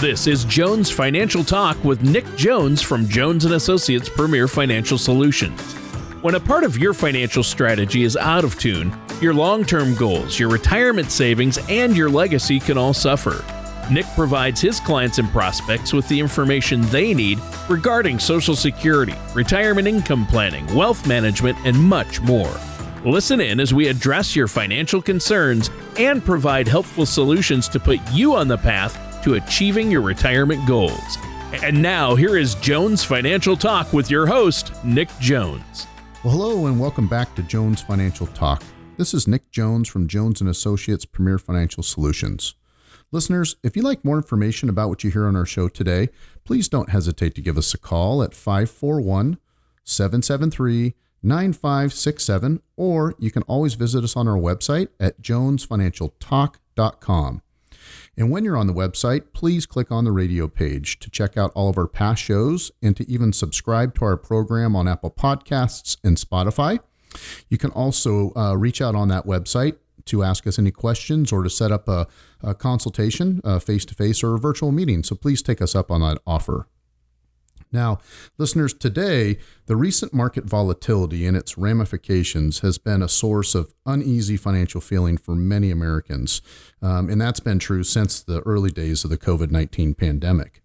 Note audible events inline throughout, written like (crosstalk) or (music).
This is Jones Financial Talk with Nick Jones from Jones and Associates Premier Financial Solutions. When a part of your financial strategy is out of tune, your long-term goals, your retirement savings, and your legacy can all suffer. Nick provides his clients and prospects with the information they need regarding Social Security, retirement income planning, wealth management, and much more. Listen in as we address your financial concerns and provide helpful solutions to put you on the path to achieving your retirement goals. And now, here is Jones Financial Talk with your host, Nick Jones. Well, hello and welcome back to Jones Financial Talk. This is Nick Jones from Jones and Associates Premier Financial Solutions. Listeners, if you'd like more information about what you hear on our show today, please don't hesitate to give us a call at 541 773 9567, or you can always visit us on our website at jonesfinancialtalk.com. And when you're on the website, please click on the radio page to check out all of our past shows and to even subscribe to our program on Apple Podcasts and Spotify. You can also uh, reach out on that website to ask us any questions or to set up a, a consultation face to face or a virtual meeting. So please take us up on that offer. Now, listeners, today, the recent market volatility and its ramifications has been a source of uneasy financial feeling for many Americans. Um, and that's been true since the early days of the COVID 19 pandemic.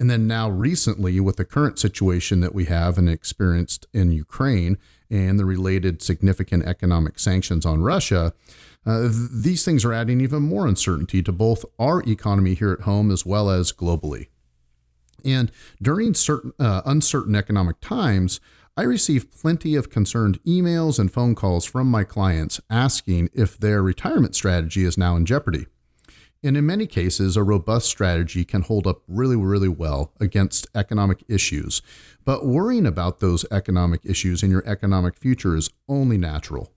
And then now, recently, with the current situation that we have and experienced in Ukraine and the related significant economic sanctions on Russia, uh, th- these things are adding even more uncertainty to both our economy here at home as well as globally. And during certain uh, uncertain economic times, I receive plenty of concerned emails and phone calls from my clients asking if their retirement strategy is now in jeopardy. And in many cases, a robust strategy can hold up really, really well against economic issues. But worrying about those economic issues in your economic future is only natural.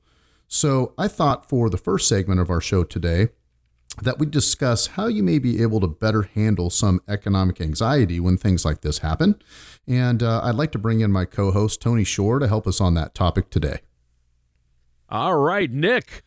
So I thought for the first segment of our show today, that we discuss how you may be able to better handle some economic anxiety when things like this happen. And uh, I'd like to bring in my co host, Tony Shore, to help us on that topic today. All right, Nick.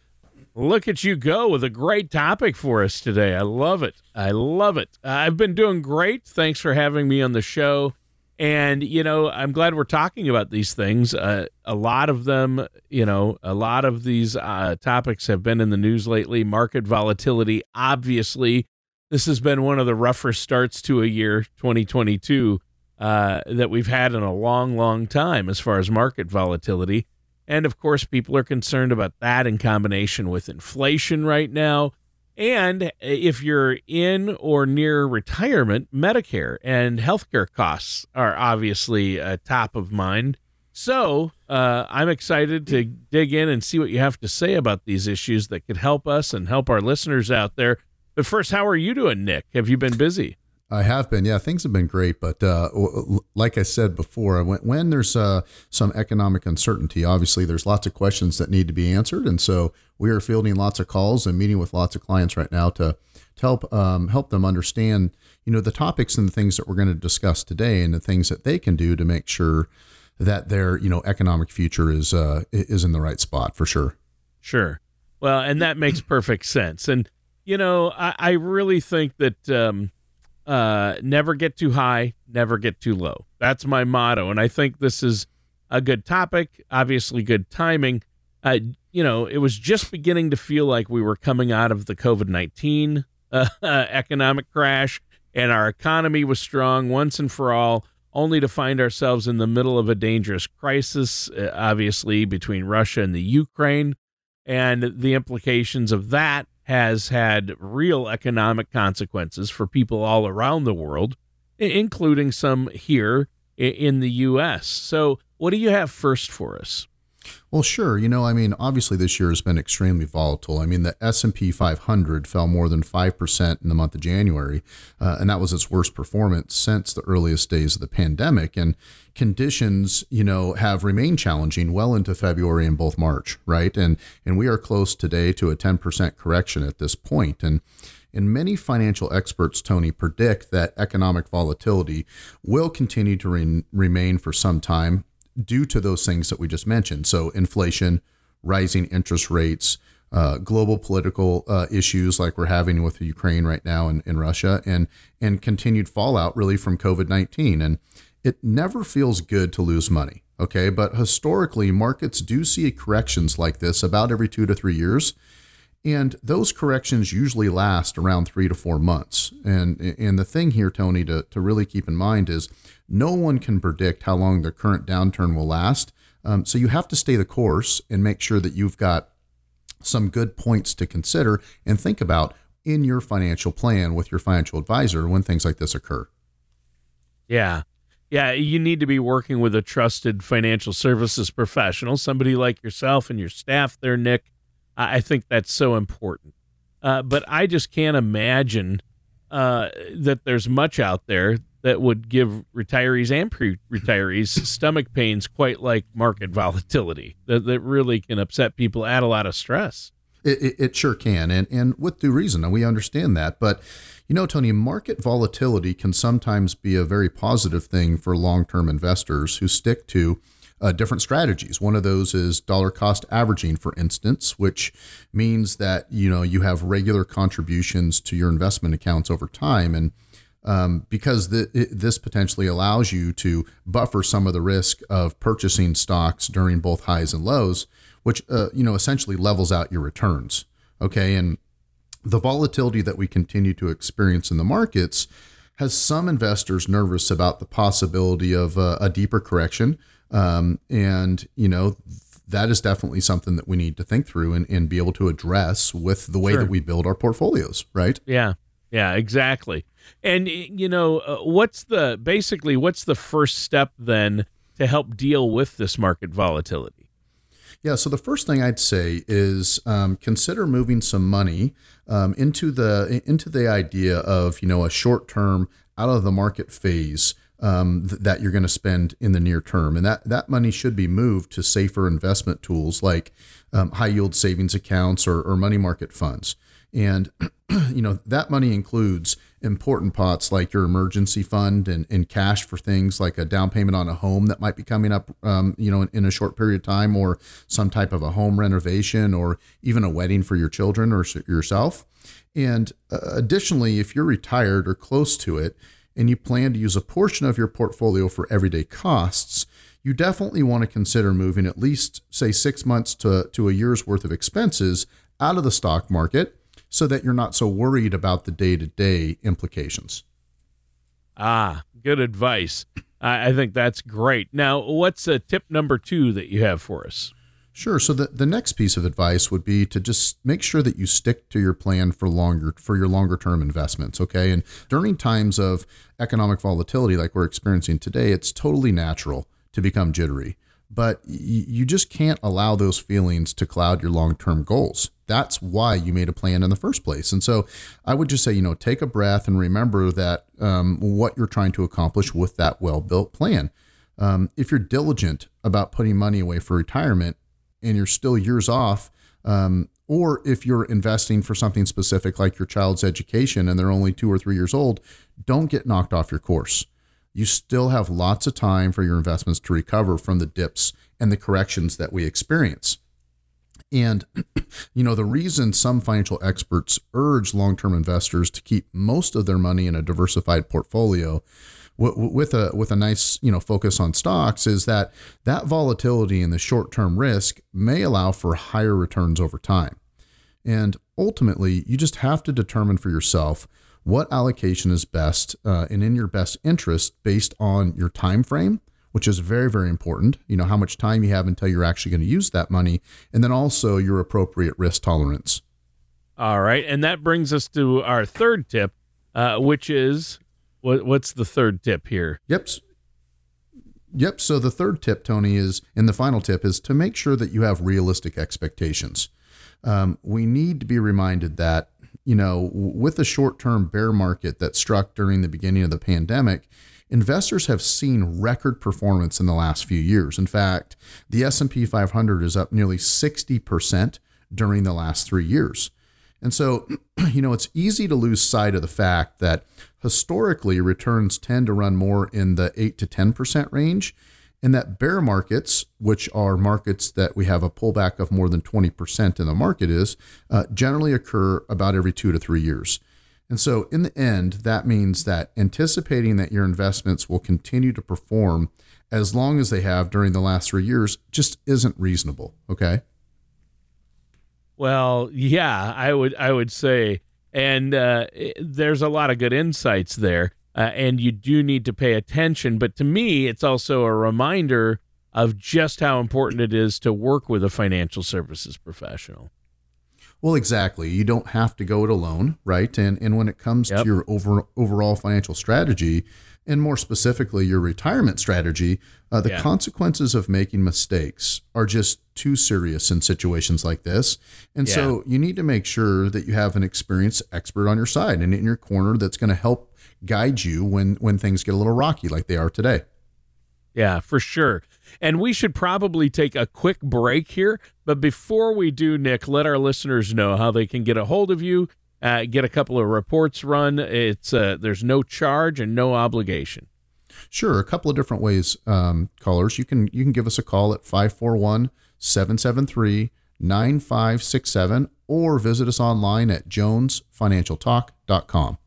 Look at you go with a great topic for us today. I love it. I love it. I've been doing great. Thanks for having me on the show. And, you know, I'm glad we're talking about these things. Uh, a lot of them, you know, a lot of these uh, topics have been in the news lately. Market volatility, obviously, this has been one of the rougher starts to a year, 2022, uh, that we've had in a long, long time as far as market volatility. And of course, people are concerned about that in combination with inflation right now and if you're in or near retirement, Medicare and healthcare costs are obviously top of mind. So uh, I'm excited to dig in and see what you have to say about these issues that could help us and help our listeners out there. But first, how are you doing, Nick? Have you been busy? I have been, yeah. Things have been great, but uh, like I said before, when, when there's uh, some economic uncertainty, obviously there's lots of questions that need to be answered, and so we are fielding lots of calls and meeting with lots of clients right now to, to help um, help them understand, you know, the topics and the things that we're going to discuss today, and the things that they can do to make sure that their you know economic future is uh, is in the right spot for sure. Sure. Well, and that makes perfect sense, and you know, I, I really think that. Um, uh, never get too high, never get too low. That's my motto. And I think this is a good topic, obviously, good timing. Uh, you know, it was just beginning to feel like we were coming out of the COVID 19 uh, (laughs) economic crash, and our economy was strong once and for all, only to find ourselves in the middle of a dangerous crisis, uh, obviously, between Russia and the Ukraine. And the implications of that has had real economic consequences for people all around the world, including some here in the U.S. So, what do you have first for us? Well, sure. You know, I mean, obviously this year has been extremely volatile. I mean, the S&P 500 fell more than 5% in the month of January, uh, and that was its worst performance since the earliest days of the pandemic. And conditions, you know, have remained challenging well into February and both March, right? And and we are close today to a 10% correction at this point. And and many financial experts, Tony, predict that economic volatility will continue to re- remain for some time due to those things that we just mentioned. So, inflation, rising interest rates, uh, global political uh, issues like we're having with Ukraine right now in, in Russia, and and continued fallout really from COVID nineteen. And it never feels good to lose money. Okay, but historically, markets do see corrections like this about every two to three years. And those corrections usually last around three to four months. And and the thing here, Tony, to, to really keep in mind is no one can predict how long the current downturn will last. Um, so you have to stay the course and make sure that you've got some good points to consider and think about in your financial plan with your financial advisor when things like this occur. Yeah. Yeah, you need to be working with a trusted financial services professional, somebody like yourself and your staff there, Nick. I think that's so important. Uh, but I just can't imagine uh, that there's much out there that would give retirees and pre-retirees (laughs) stomach pains quite like market volatility that, that really can upset people add a lot of stress it, it, it, sure can and, and with due reason and we understand that but you know tony market volatility can sometimes be a very positive thing for long-term investors who stick to uh, different strategies. One of those is dollar cost averaging, for instance, which means that you know you have regular contributions to your investment accounts over time, and um, because the, it, this potentially allows you to buffer some of the risk of purchasing stocks during both highs and lows, which uh, you know essentially levels out your returns. Okay, and the volatility that we continue to experience in the markets has some investors nervous about the possibility of uh, a deeper correction. Um, and, you know, that is definitely something that we need to think through and, and be able to address with the way sure. that we build our portfolios, right? Yeah. Yeah, exactly. And you know, uh, what's the basically what's the first step then to help deal with this market volatility? Yeah, so the first thing I'd say is um, consider moving some money um, into the into the idea of you know a short term out of the market phase um, th- that you're going to spend in the near term, and that that money should be moved to safer investment tools like um, high yield savings accounts or, or money market funds. And (clears throat) you know that money includes important pots like your emergency fund and, and cash for things like a down payment on a home that might be coming up, um, you know, in, in, a short period of time, or some type of a home renovation, or even a wedding for your children or yourself. And uh, additionally, if you're retired or close to it, and you plan to use a portion of your portfolio for everyday costs, you definitely want to consider moving at least, say, six months to, to a year's worth of expenses out of the stock market so that you're not so worried about the day to day implications. Ah, good advice. I, think that's great. Now, what's a tip number two that you have for us? Sure. So the, the next piece of advice would be to just make sure that you stick to your plan for longer for your longer term investments. Okay. And during times of economic volatility like we're experiencing today, it's totally natural to become jittery but you just can't allow those feelings to cloud your long-term goals. That's why you made a plan in the first place. And so I would just say, you know, take a breath and remember that um, what you're trying to accomplish with that well-built plan. Um, if you're diligent about putting money away for retirement and you're still years off, um, or if you're investing for something specific like your child's education and they're only two or three years old, don't get knocked off your course you still have lots of time for your investments to recover from the dips and the corrections that we experience. And, (clears throat) you know, the reason some financial experts urge long term investors to keep most of their money in a diversified portfolio with a with a nice you know focus on stocks is that that volatility and the short term risk may allow for higher returns over time. And ultimately, you just have to determine for yourself what allocation is best uh, and in your best interest based on your time frame which is very very important you know how much time you have until you're actually going to use that money and then also your appropriate risk tolerance all right and that brings us to our third tip uh, which is what, what's the third tip here yep yep so the third tip tony is and the final tip is to make sure that you have realistic expectations um, we need to be reminded that you know, with the short-term bear market that struck during the beginning of the pandemic, investors have seen record performance in the last few years. In fact, the S&P 500 is up nearly 60% during the last 3 years. And so, (clears throat) you know, it's easy to lose sight of the fact that historically returns tend to run more in the 8 to 10% range. and that bear markets, which are markets that we have a pullback of more than 20% in the market, is uh, generally occur about every two to three years. And so, in the end, that means that anticipating that your investments will continue to perform as long as they have during the last three years just isn't reasonable. Okay. Well, yeah, I would I would say, and uh, there's a lot of good insights there, uh, and you do need to pay attention. But to me, it's also a reminder of just how important it is to work with a financial services professional. Well, exactly. You don't have to go it alone, right? And and when it comes yep. to your over, overall financial strategy, and more specifically your retirement strategy, uh, the yeah. consequences of making mistakes are just too serious in situations like this. And yeah. so you need to make sure that you have an experienced expert on your side and in your corner that's going to help guide you when when things get a little rocky like they are today. Yeah, for sure. And we should probably take a quick break here. But before we do, Nick, let our listeners know how they can get a hold of you uh, get a couple of reports run. It's uh, there's no charge and no obligation. Sure, a couple of different ways, um, callers. You can you can give us a call at 541 773 9567 or visit us online at jonesfinancialtalk.com.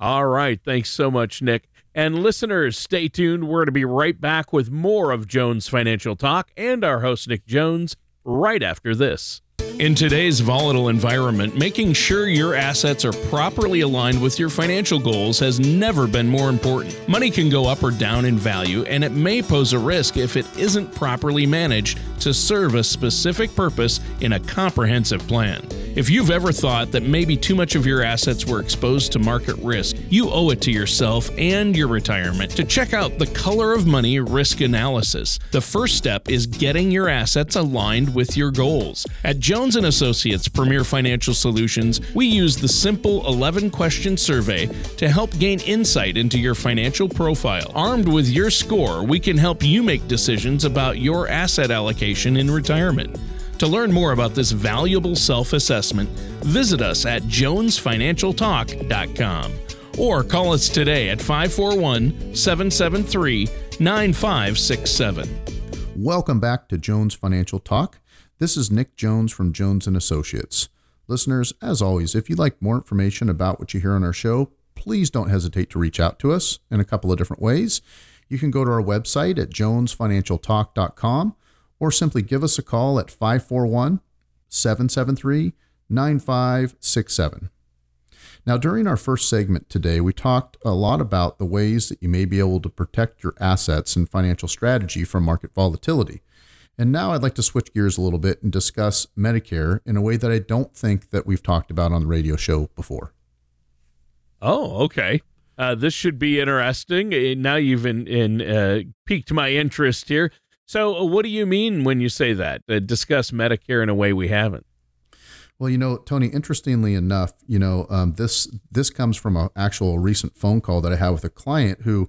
All right. Thanks so much, Nick. And listeners, stay tuned. We're going to be right back with more of Jones Financial Talk and our host, Nick Jones, right after this. In today's volatile environment, making sure your assets are properly aligned with your financial goals has never been more important. Money can go up or down in value, and it may pose a risk if it isn't properly managed to serve a specific purpose in a comprehensive plan. If you've ever thought that maybe too much of your assets were exposed to market risk, you owe it to yourself and your retirement to check out the Color of Money risk analysis. The first step is getting your assets aligned with your goals. At Jones and Associates Premier Financial Solutions, we use the simple 11-question survey to help gain insight into your financial profile. Armed with your score, we can help you make decisions about your asset allocation in retirement. To learn more about this valuable self assessment, visit us at jonesfinancialtalk.com or call us today at 541 773 9567. Welcome back to Jones Financial Talk. This is Nick Jones from Jones and Associates. Listeners, as always, if you'd like more information about what you hear on our show, please don't hesitate to reach out to us in a couple of different ways. You can go to our website at jonesfinancialtalk.com or simply give us a call at 541 773 9567. Now, during our first segment today, we talked a lot about the ways that you may be able to protect your assets and financial strategy from market volatility. And now I'd like to switch gears a little bit and discuss Medicare in a way that I don't think that we've talked about on the radio show before. Oh, okay. Uh, this should be interesting. Uh, now you've in, in uh, piqued my interest here. So, uh, what do you mean when you say that? Uh, discuss Medicare in a way we haven't. Well, you know, Tony. Interestingly enough, you know, um, this this comes from an actual recent phone call that I had with a client who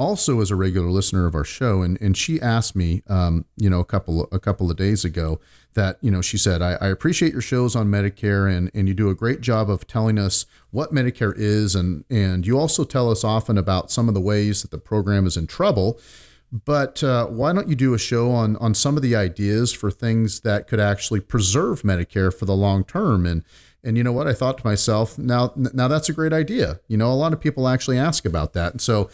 also is a regular listener of our show, and and she asked me, um, you know, a couple a couple of days ago that you know she said I, I appreciate your shows on Medicare, and and you do a great job of telling us what Medicare is, and and you also tell us often about some of the ways that the program is in trouble. But uh, why don't you do a show on on some of the ideas for things that could actually preserve Medicare for the long term? And and you know what? I thought to myself, now now that's a great idea. You know, a lot of people actually ask about that, and so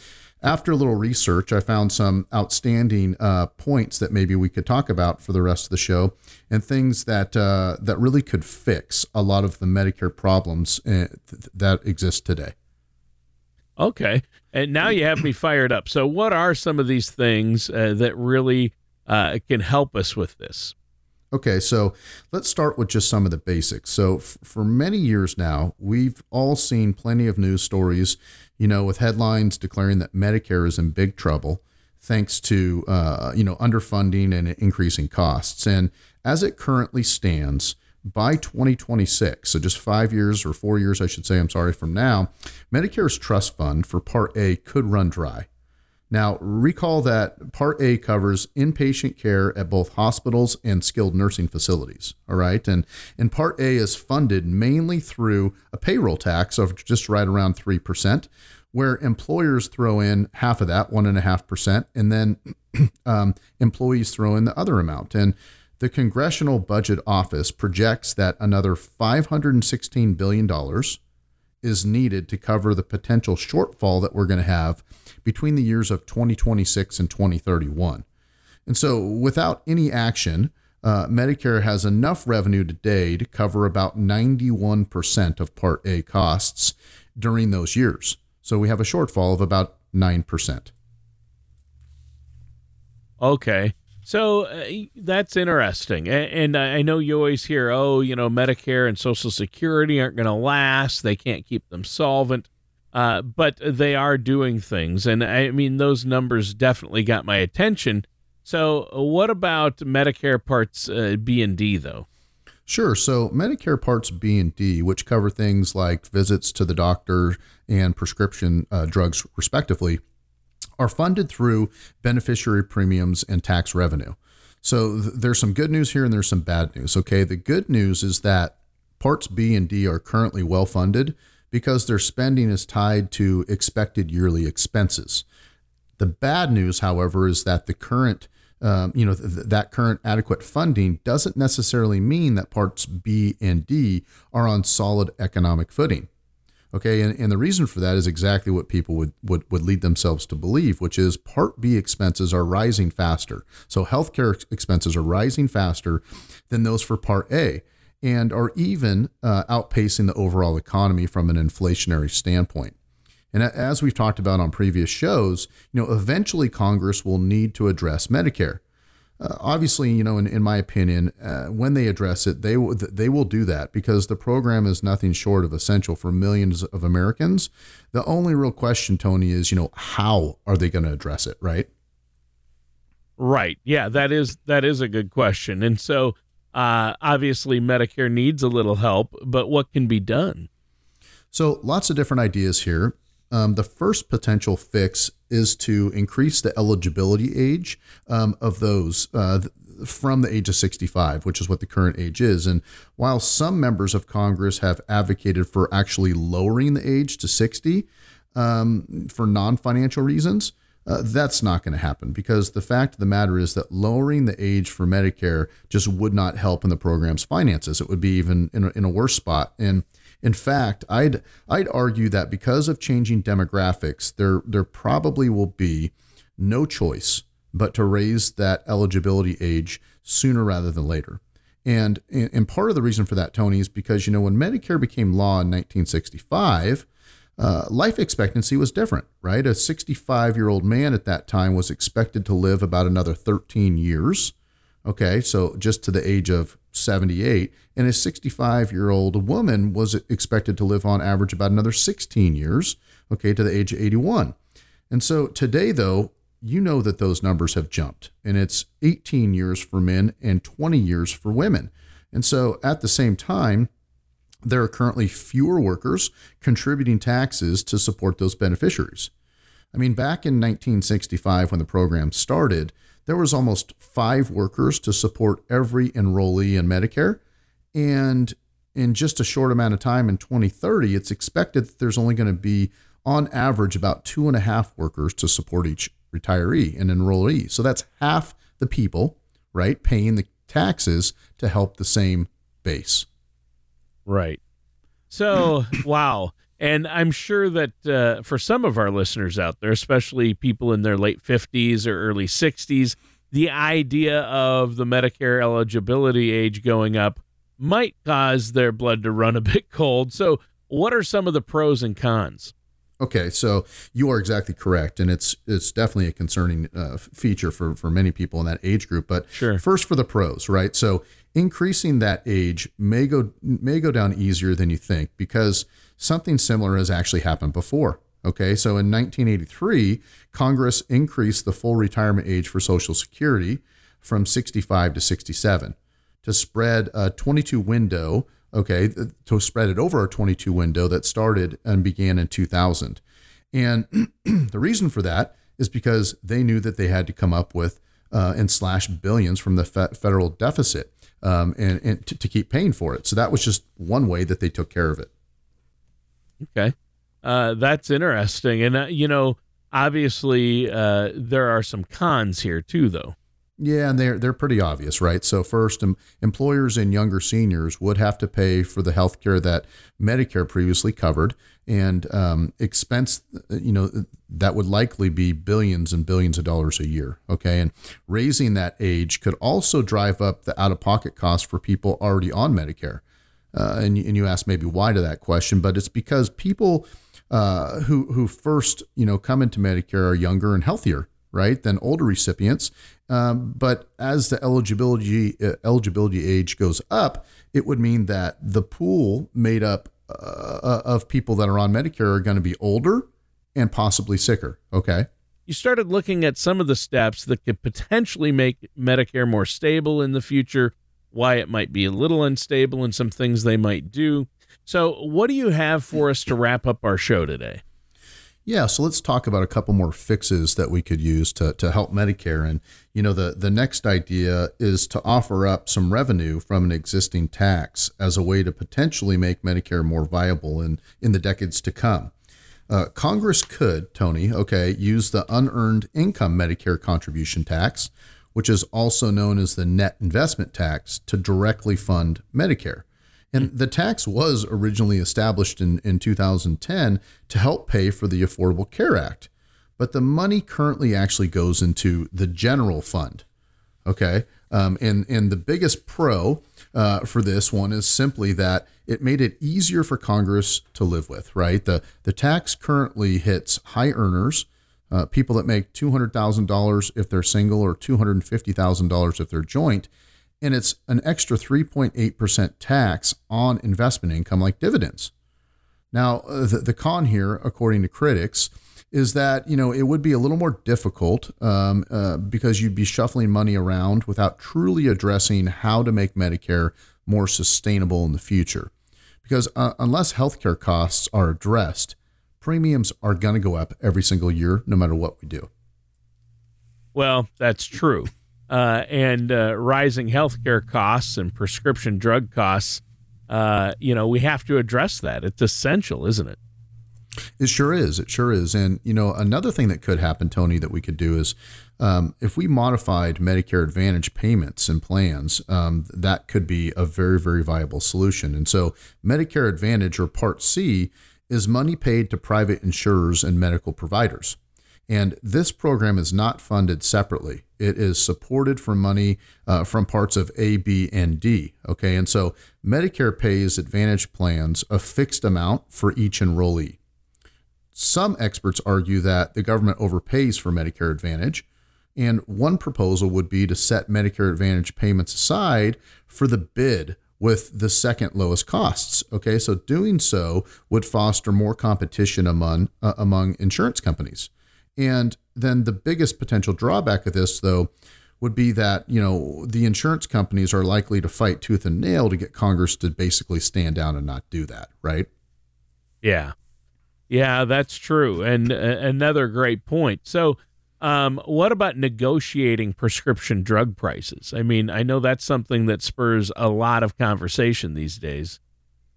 after a little research, I found some outstanding uh, points that maybe we could talk about for the rest of the show, and things that uh, that really could fix a lot of the Medicare problems uh, th- that exist today. Okay. And now you have me fired up. So, what are some of these things uh, that really uh, can help us with this? Okay, so let's start with just some of the basics. So, f- for many years now, we've all seen plenty of news stories, you know, with headlines declaring that Medicare is in big trouble thanks to, uh, you know, underfunding and increasing costs. And as it currently stands, by 2026, so just five years or four years, I should say, I'm sorry, from now, Medicare's trust fund for Part A could run dry. Now, recall that Part A covers inpatient care at both hospitals and skilled nursing facilities. All right. And, and Part A is funded mainly through a payroll tax of just right around 3%, where employers throw in half of that, one and a half percent, and then (clears throat) um, employees throw in the other amount. And the Congressional Budget Office projects that another $516 billion is needed to cover the potential shortfall that we're going to have between the years of 2026 and 2031. And so, without any action, uh, Medicare has enough revenue today to cover about 91% of Part A costs during those years. So, we have a shortfall of about 9%. Okay. So uh, that's interesting. And, and, I know you always hear, oh, you know, Medicare and Social Security aren't going to last. They can't keep them solvent. Uh, but they are doing things. And I mean, those numbers definitely got my attention. So, what about Medicare Parts uh, B and D, though? Sure. So, Medicare Parts B and D, which cover things like visits to the doctor and prescription uh, drugs, respectively, are funded through beneficiary premiums and tax revenue. So th- there's some good news here and there's some bad news. Okay, the good news is that parts B and D are currently well funded because their spending is tied to expected yearly expenses. The bad news, however, is that the current um, you know th- that current adequate funding doesn't necessarily mean that parts B and D are on solid economic footing. Okay, and, and the reason for that is exactly what people would, would, would lead themselves to believe, which is Part B expenses are rising faster. So healthcare expenses are rising faster than those for Part A and are even uh, outpacing the overall economy from an inflationary standpoint. And as we've talked about on previous shows, you know, eventually Congress will need to address Medicare. Uh, obviously, you know, in, in my opinion, uh, when they address it, they w- they will do that because the program is nothing short of essential for millions of Americans. The only real question, Tony, is you know how are they going to address it, right? Right. Yeah, that is that is a good question. And so, uh, obviously, Medicare needs a little help, but what can be done? So, lots of different ideas here. Um, the first potential fix is to increase the eligibility age um, of those uh, from the age of 65, which is what the current age is. And while some members of Congress have advocated for actually lowering the age to 60 um, for non financial reasons, uh, that's not going to happen because the fact of the matter is that lowering the age for Medicare just would not help in the program's finances. It would be even in a, in a worse spot. And in fact, I'd I'd argue that because of changing demographics, there there probably will be no choice but to raise that eligibility age sooner rather than later. And and part of the reason for that, Tony, is because you know when Medicare became law in 1965. Uh, life expectancy was different, right? A 65 year old man at that time was expected to live about another 13 years. Okay, so just to the age of 78, and a 65 year old woman was expected to live on average about another 16 years, okay, to the age of 81. And so today, though, you know that those numbers have jumped, and it's 18 years for men and 20 years for women. And so at the same time, there are currently fewer workers contributing taxes to support those beneficiaries. I mean, back in 1965, when the program started, there was almost five workers to support every enrollee in Medicare. And in just a short amount of time in 2030, it's expected that there's only going to be, on average, about two and a half workers to support each retiree and enrollee. So that's half the people, right, paying the taxes to help the same base. Right. So, (clears throat) wow. And I'm sure that uh, for some of our listeners out there, especially people in their late 50s or early 60s, the idea of the Medicare eligibility age going up might cause their blood to run a (laughs) bit cold. So, what are some of the pros and cons? Okay, so you are exactly correct, and it's it's definitely a concerning uh, feature for for many people in that age group. But sure. first for the pros, right? So increasing that age may go may go down easier than you think because something similar has actually happened before. Okay, so in 1983, Congress increased the full retirement age for Social Security from 65 to 67 to spread a 22 window. Okay, to spread it over a 22 window that started and began in 2000. And (clears throat) the reason for that is because they knew that they had to come up with uh, and slash billions from the fe- federal deficit um, and, and to, to keep paying for it. So that was just one way that they took care of it. Okay. Uh, that's interesting. And, uh, you know, obviously uh, there are some cons here too, though. Yeah, and they're they're pretty obvious, right? So first, em- employers and younger seniors would have to pay for the health care that Medicare previously covered, and um, expense, you know, that would likely be billions and billions of dollars a year. Okay, and raising that age could also drive up the out-of-pocket costs for people already on Medicare. Uh, and and you ask maybe why to that question, but it's because people uh, who who first you know come into Medicare are younger and healthier, right, than older recipients. Um, but as the eligibility uh, eligibility age goes up, it would mean that the pool made up uh, of people that are on Medicare are going to be older and possibly sicker. Okay. You started looking at some of the steps that could potentially make Medicare more stable in the future, why it might be a little unstable, and some things they might do. So, what do you have for us to wrap up our show today? Yeah, so let's talk about a couple more fixes that we could use to, to help Medicare. And, you know, the, the next idea is to offer up some revenue from an existing tax as a way to potentially make Medicare more viable in, in the decades to come. Uh, Congress could, Tony, okay, use the unearned income Medicare contribution tax, which is also known as the net investment tax, to directly fund Medicare. And the tax was originally established in, in 2010 to help pay for the Affordable Care Act. But the money currently actually goes into the general fund. Okay. Um, and, and the biggest pro uh, for this one is simply that it made it easier for Congress to live with, right? The, the tax currently hits high earners, uh, people that make $200,000 if they're single or $250,000 if they're joint and it's an extra 3.8% tax on investment income like dividends. Now, uh, the, the con here, according to critics, is that you know it would be a little more difficult um, uh, because you'd be shuffling money around without truly addressing how to make Medicare more sustainable in the future. Because uh, unless healthcare costs are addressed, premiums are going to go up every single year, no matter what we do. Well, that's true uh, and uh, rising healthcare costs and prescription drug costs, uh, you know, we have to address that. It's essential, isn't it? It sure is. It sure is. And, you know, another thing that could happen, Tony, that we could do is um, if we modified Medicare Advantage payments and plans, um, that could be a very, very viable solution. And so, Medicare Advantage or Part C is money paid to private insurers and medical providers. And this program is not funded separately. It is supported from money uh, from parts of A, B, and D. Okay. And so Medicare pays Advantage plans a fixed amount for each enrollee. Some experts argue that the government overpays for Medicare Advantage. And one proposal would be to set Medicare Advantage payments aside for the bid with the second lowest costs. Okay, so doing so would foster more competition among uh, among insurance companies. And then the biggest potential drawback of this, though, would be that you know the insurance companies are likely to fight tooth and nail to get Congress to basically stand down and not do that, right? Yeah, yeah, that's true. And uh, another great point. So, um, what about negotiating prescription drug prices? I mean, I know that's something that spurs a lot of conversation these days.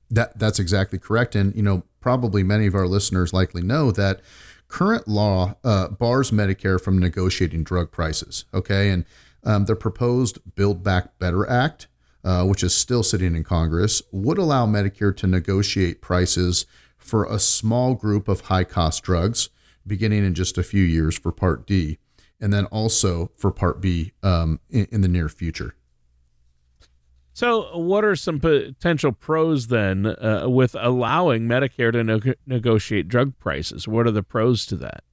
That that's exactly correct, and you know, probably many of our listeners likely know that current law uh, bars Medicare from negotiating drug prices. Okay, and um, the proposed Build Back Better Act, uh, which is still sitting in Congress, would allow Medicare to negotiate prices for a small group of high cost drugs, beginning in just a few years for Part D, and then also for Part B um, in, in the near future. So, what are some potential pros then uh, with allowing Medicare to no- negotiate drug prices? What are the pros to that?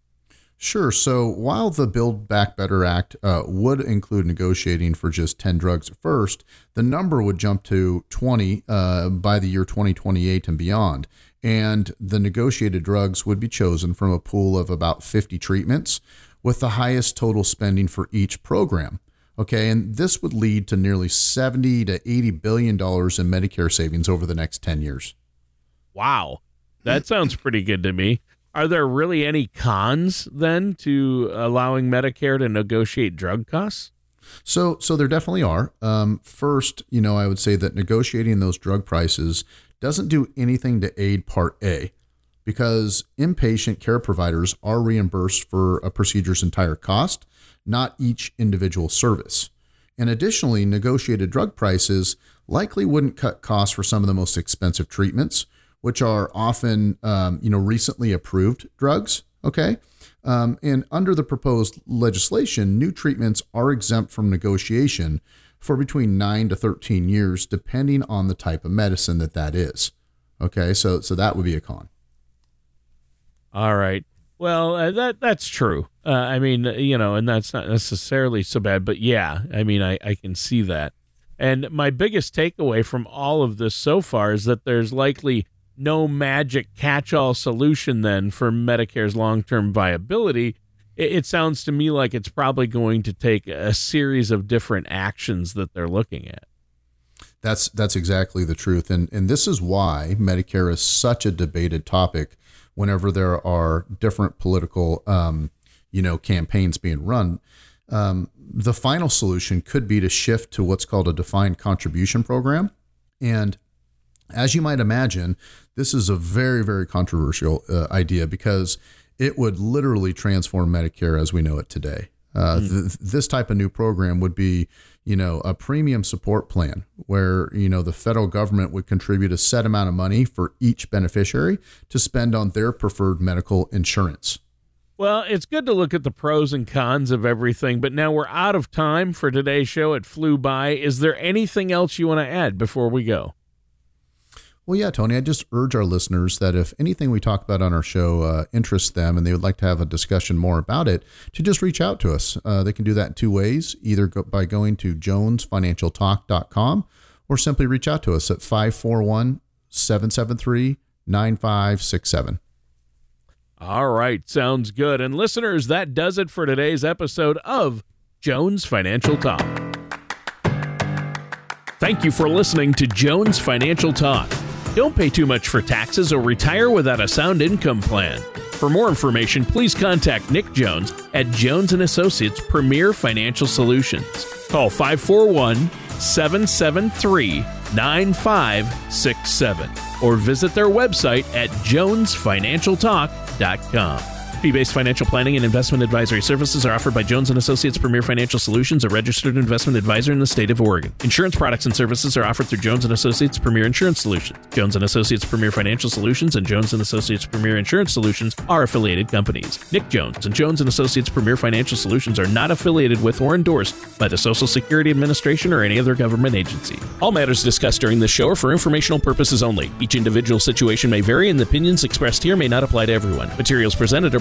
Sure. So, while the Build Back Better Act uh, would include negotiating for just 10 drugs at first, the number would jump to 20 uh, by the year 2028 and beyond. And the negotiated drugs would be chosen from a pool of about 50 treatments with the highest total spending for each program. Okay, and this would lead to nearly 70 to 80 billion dollars in Medicare savings over the next 10 years. Wow. That (clears throat) sounds pretty good to me. Are there really any cons then to allowing Medicare to negotiate drug costs? So, so there definitely are. Um, first, you know, I would say that negotiating those drug prices doesn't do anything to aid Part A. because inpatient care providers are reimbursed for a procedure's entire cost, not each individual service. And additionally, negotiated drug prices likely wouldn't cut costs for some of the most expensive treatments, which are often, um, you know, recently approved drugs. Okay. Um, and under the proposed legislation, new treatments are exempt from negotiation for between nine to 13 years, depending on the type of medicine that that is. Okay. So, so that would be a con. All right. Well, uh, that that's true. Uh, I mean, you know, and that's not necessarily so bad, but yeah, I mean, I, I can see that. And my biggest takeaway from all of this so far is that there's likely no magic catch all solution then for Medicare's long term viability. It, it, sounds to me like it's probably going to take a series of different actions that they're looking at. That's that's exactly the truth. And and this is why Medicare is such a debated topic whenever there are different political, um, you know, campaigns being run. Um, the final solution could be to shift to what's called a defined contribution program. And as you might imagine, this is a very, very controversial uh, idea because it would literally transform Medicare as we know it today. Uh, mm. th- this type of new program would be, you know, a premium support plan where, you know, the federal government would contribute a set amount of money for each beneficiary to spend on their preferred medical insurance. Well, it's good to look at the pros and cons of everything, but now we're out of time for today's show. It flew by. Is there anything else you want to add before we go? Well, yeah, Tony, I just urge our listeners that if anything we talk about on our show uh, interests them and they would like to have a discussion more about it, to just reach out to us. Uh, they can do that in two ways either go, by going to jonesfinancialtalk.com or simply reach out to us at 541 773 9567. All right, sounds good. And listeners, that does it for today's episode of Jones Financial Talk. Thank you for listening to Jones Financial Talk. Don't pay too much for taxes or retire without a sound income plan. For more information, please contact Nick Jones at Jones and Associates Premier Financial Solutions. Call 541 773 9567 or visit their website at jonesfinancialtalk.com. Fee-based financial planning and investment advisory services are offered by Jones and Associates Premier Financial Solutions, a registered investment advisor in the state of Oregon. Insurance products and services are offered through Jones and Associates Premier Insurance Solutions. Jones and Associates Premier Financial Solutions and Jones and Associates Premier Insurance Solutions are affiliated companies. Nick Jones and Jones Associates Premier Financial Solutions are not affiliated with or endorsed by the Social Security Administration or any other government agency. All matters discussed during this show are for informational purposes only. Each individual situation may vary and the opinions expressed here may not apply to everyone. Materials presented are